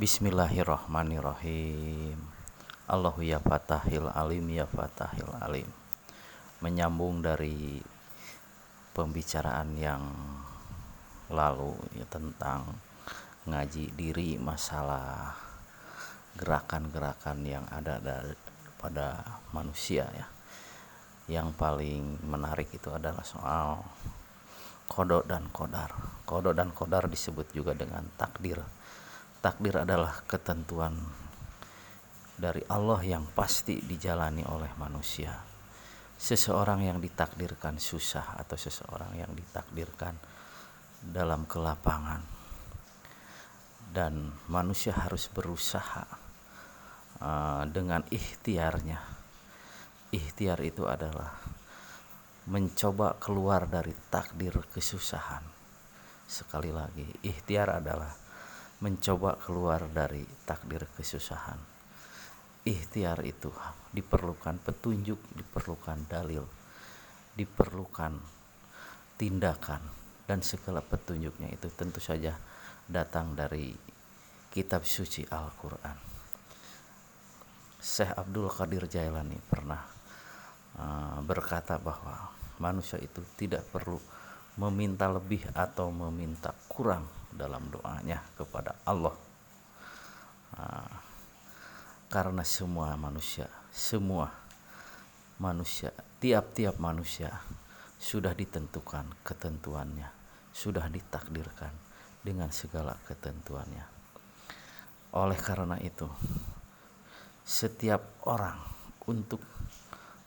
Bismillahirrahmanirrahim. Allahu ya fatahil alim ya fatahil alim. Menyambung dari pembicaraan yang lalu ya, tentang ngaji diri masalah gerakan-gerakan yang ada pada manusia ya. Yang paling menarik itu adalah soal kodok dan kodar. Kodok dan kodar disebut juga dengan takdir takdir adalah ketentuan dari Allah yang pasti dijalani oleh manusia. Seseorang yang ditakdirkan susah atau seseorang yang ditakdirkan dalam kelapangan dan manusia harus berusaha uh, dengan ikhtiarnya. Ikhtiar itu adalah mencoba keluar dari takdir kesusahan. Sekali lagi, ikhtiar adalah mencoba keluar dari takdir kesusahan. Ikhtiar itu diperlukan petunjuk, diperlukan dalil, diperlukan tindakan dan segala petunjuknya itu tentu saja datang dari kitab suci Al-Qur'an. Syekh Abdul Qadir Jailani pernah uh, berkata bahwa manusia itu tidak perlu meminta lebih atau meminta kurang dalam doanya kepada Allah. Karena semua manusia semua manusia tiap-tiap manusia sudah ditentukan ketentuannya sudah ditakdirkan dengan segala ketentuannya. Oleh karena itu setiap orang untuk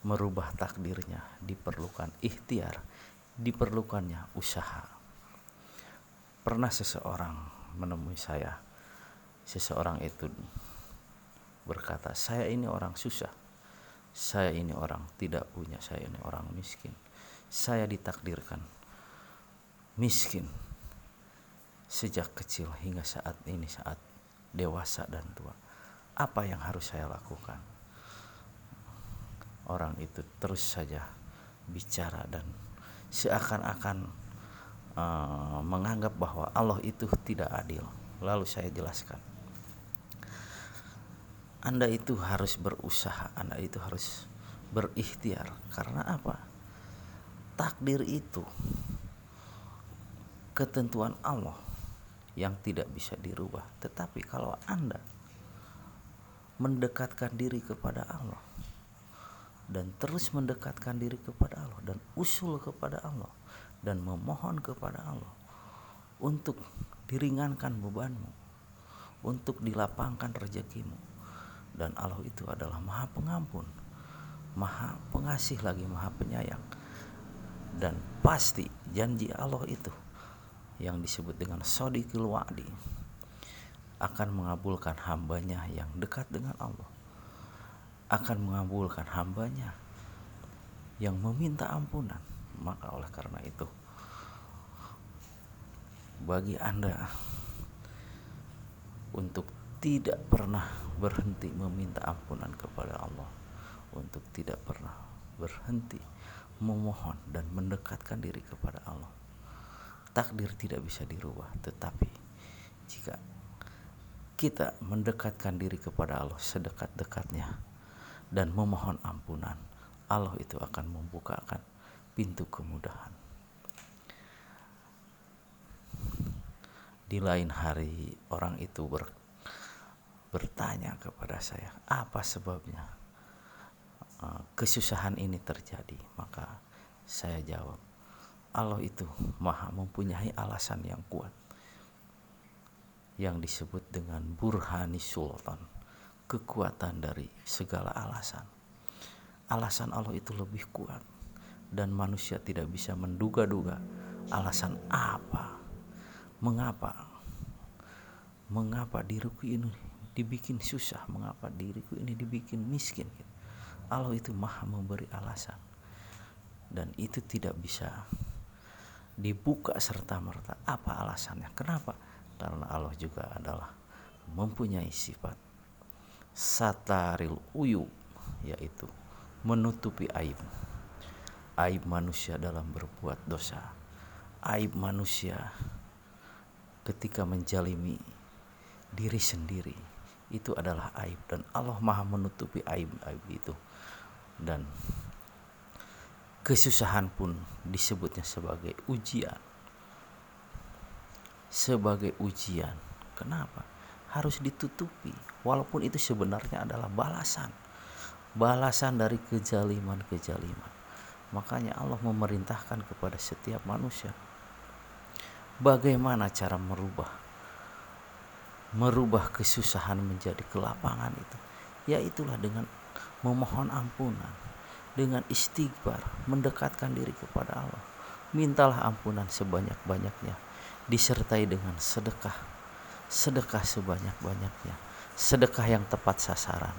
merubah takdirnya diperlukan ikhtiar diperlukannya usaha. Pernah seseorang menemui saya? Seseorang itu berkata saya ini orang susah. Saya ini orang tidak punya. Saya ini orang miskin. Saya ditakdirkan miskin sejak kecil hingga saat ini saat dewasa dan tua. Apa yang harus saya lakukan? Orang itu terus saja bicara dan seakan-akan uh, menganggap bahwa Allah itu tidak adil. Lalu saya jelaskan. Anda itu harus berusaha, Anda itu harus berikhtiar. Karena apa? Takdir itu ketentuan Allah yang tidak bisa dirubah. Tetapi kalau Anda mendekatkan diri kepada Allah dan terus mendekatkan diri kepada Allah dan usul kepada Allah dan memohon kepada Allah untuk diringankan bebanmu, untuk dilapangkan rezekimu. Dan Allah itu adalah Maha Pengampun, Maha Pengasih lagi Maha Penyayang. Dan pasti janji Allah itu yang disebut dengan sodikil wa'di akan mengabulkan hambanya yang dekat dengan Allah akan mengabulkan hambanya yang meminta ampunan maka oleh karena itu bagi Anda untuk tidak pernah berhenti meminta ampunan kepada Allah, untuk tidak pernah berhenti memohon dan mendekatkan diri kepada Allah. Takdir tidak bisa dirubah, tetapi jika kita mendekatkan diri kepada Allah sedekat-dekatnya dan memohon ampunan, Allah itu akan membukakan pintu kemudahan. Di lain hari orang itu ber, bertanya kepada saya, apa sebabnya uh, kesusahan ini terjadi? Maka saya jawab, Allah itu maha mempunyai alasan yang kuat yang disebut dengan burhani sultan kekuatan dari segala alasan. Alasan Allah itu lebih kuat dan manusia tidak bisa menduga-duga alasan apa. Mengapa? Mengapa diriku ini dibikin susah? Mengapa diriku ini dibikin miskin? Allah itu maha memberi alasan dan itu tidak bisa dibuka serta merta apa alasannya? Kenapa? Karena Allah juga adalah mempunyai sifat sataril uyub yaitu menutupi aib. Aib manusia dalam berbuat dosa, aib manusia ketika menjalimi diri sendiri itu adalah aib. Dan Allah Maha menutupi aib-aib itu. Dan kesusahan pun disebutnya sebagai ujian. Sebagai ujian. Kenapa harus ditutupi walaupun itu sebenarnya adalah balasan. Balasan dari kejaliman-kejaliman makanya Allah memerintahkan kepada setiap manusia bagaimana cara merubah merubah kesusahan menjadi kelapangan itu? Yaitulah dengan memohon ampunan dengan istighfar mendekatkan diri kepada Allah. Mintalah ampunan sebanyak-banyaknya disertai dengan sedekah sedekah sebanyak-banyaknya sedekah yang tepat sasaran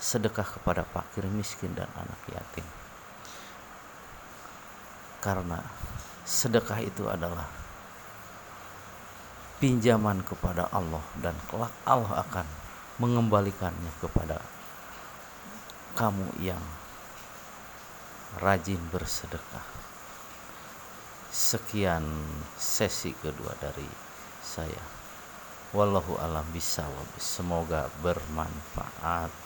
sedekah kepada fakir miskin dan anak yatim karena sedekah itu adalah pinjaman kepada Allah dan kelak Allah akan mengembalikannya kepada kamu yang rajin bersedekah. Sekian sesi kedua dari saya. Wallahu alam bisawab. Semoga bermanfaat.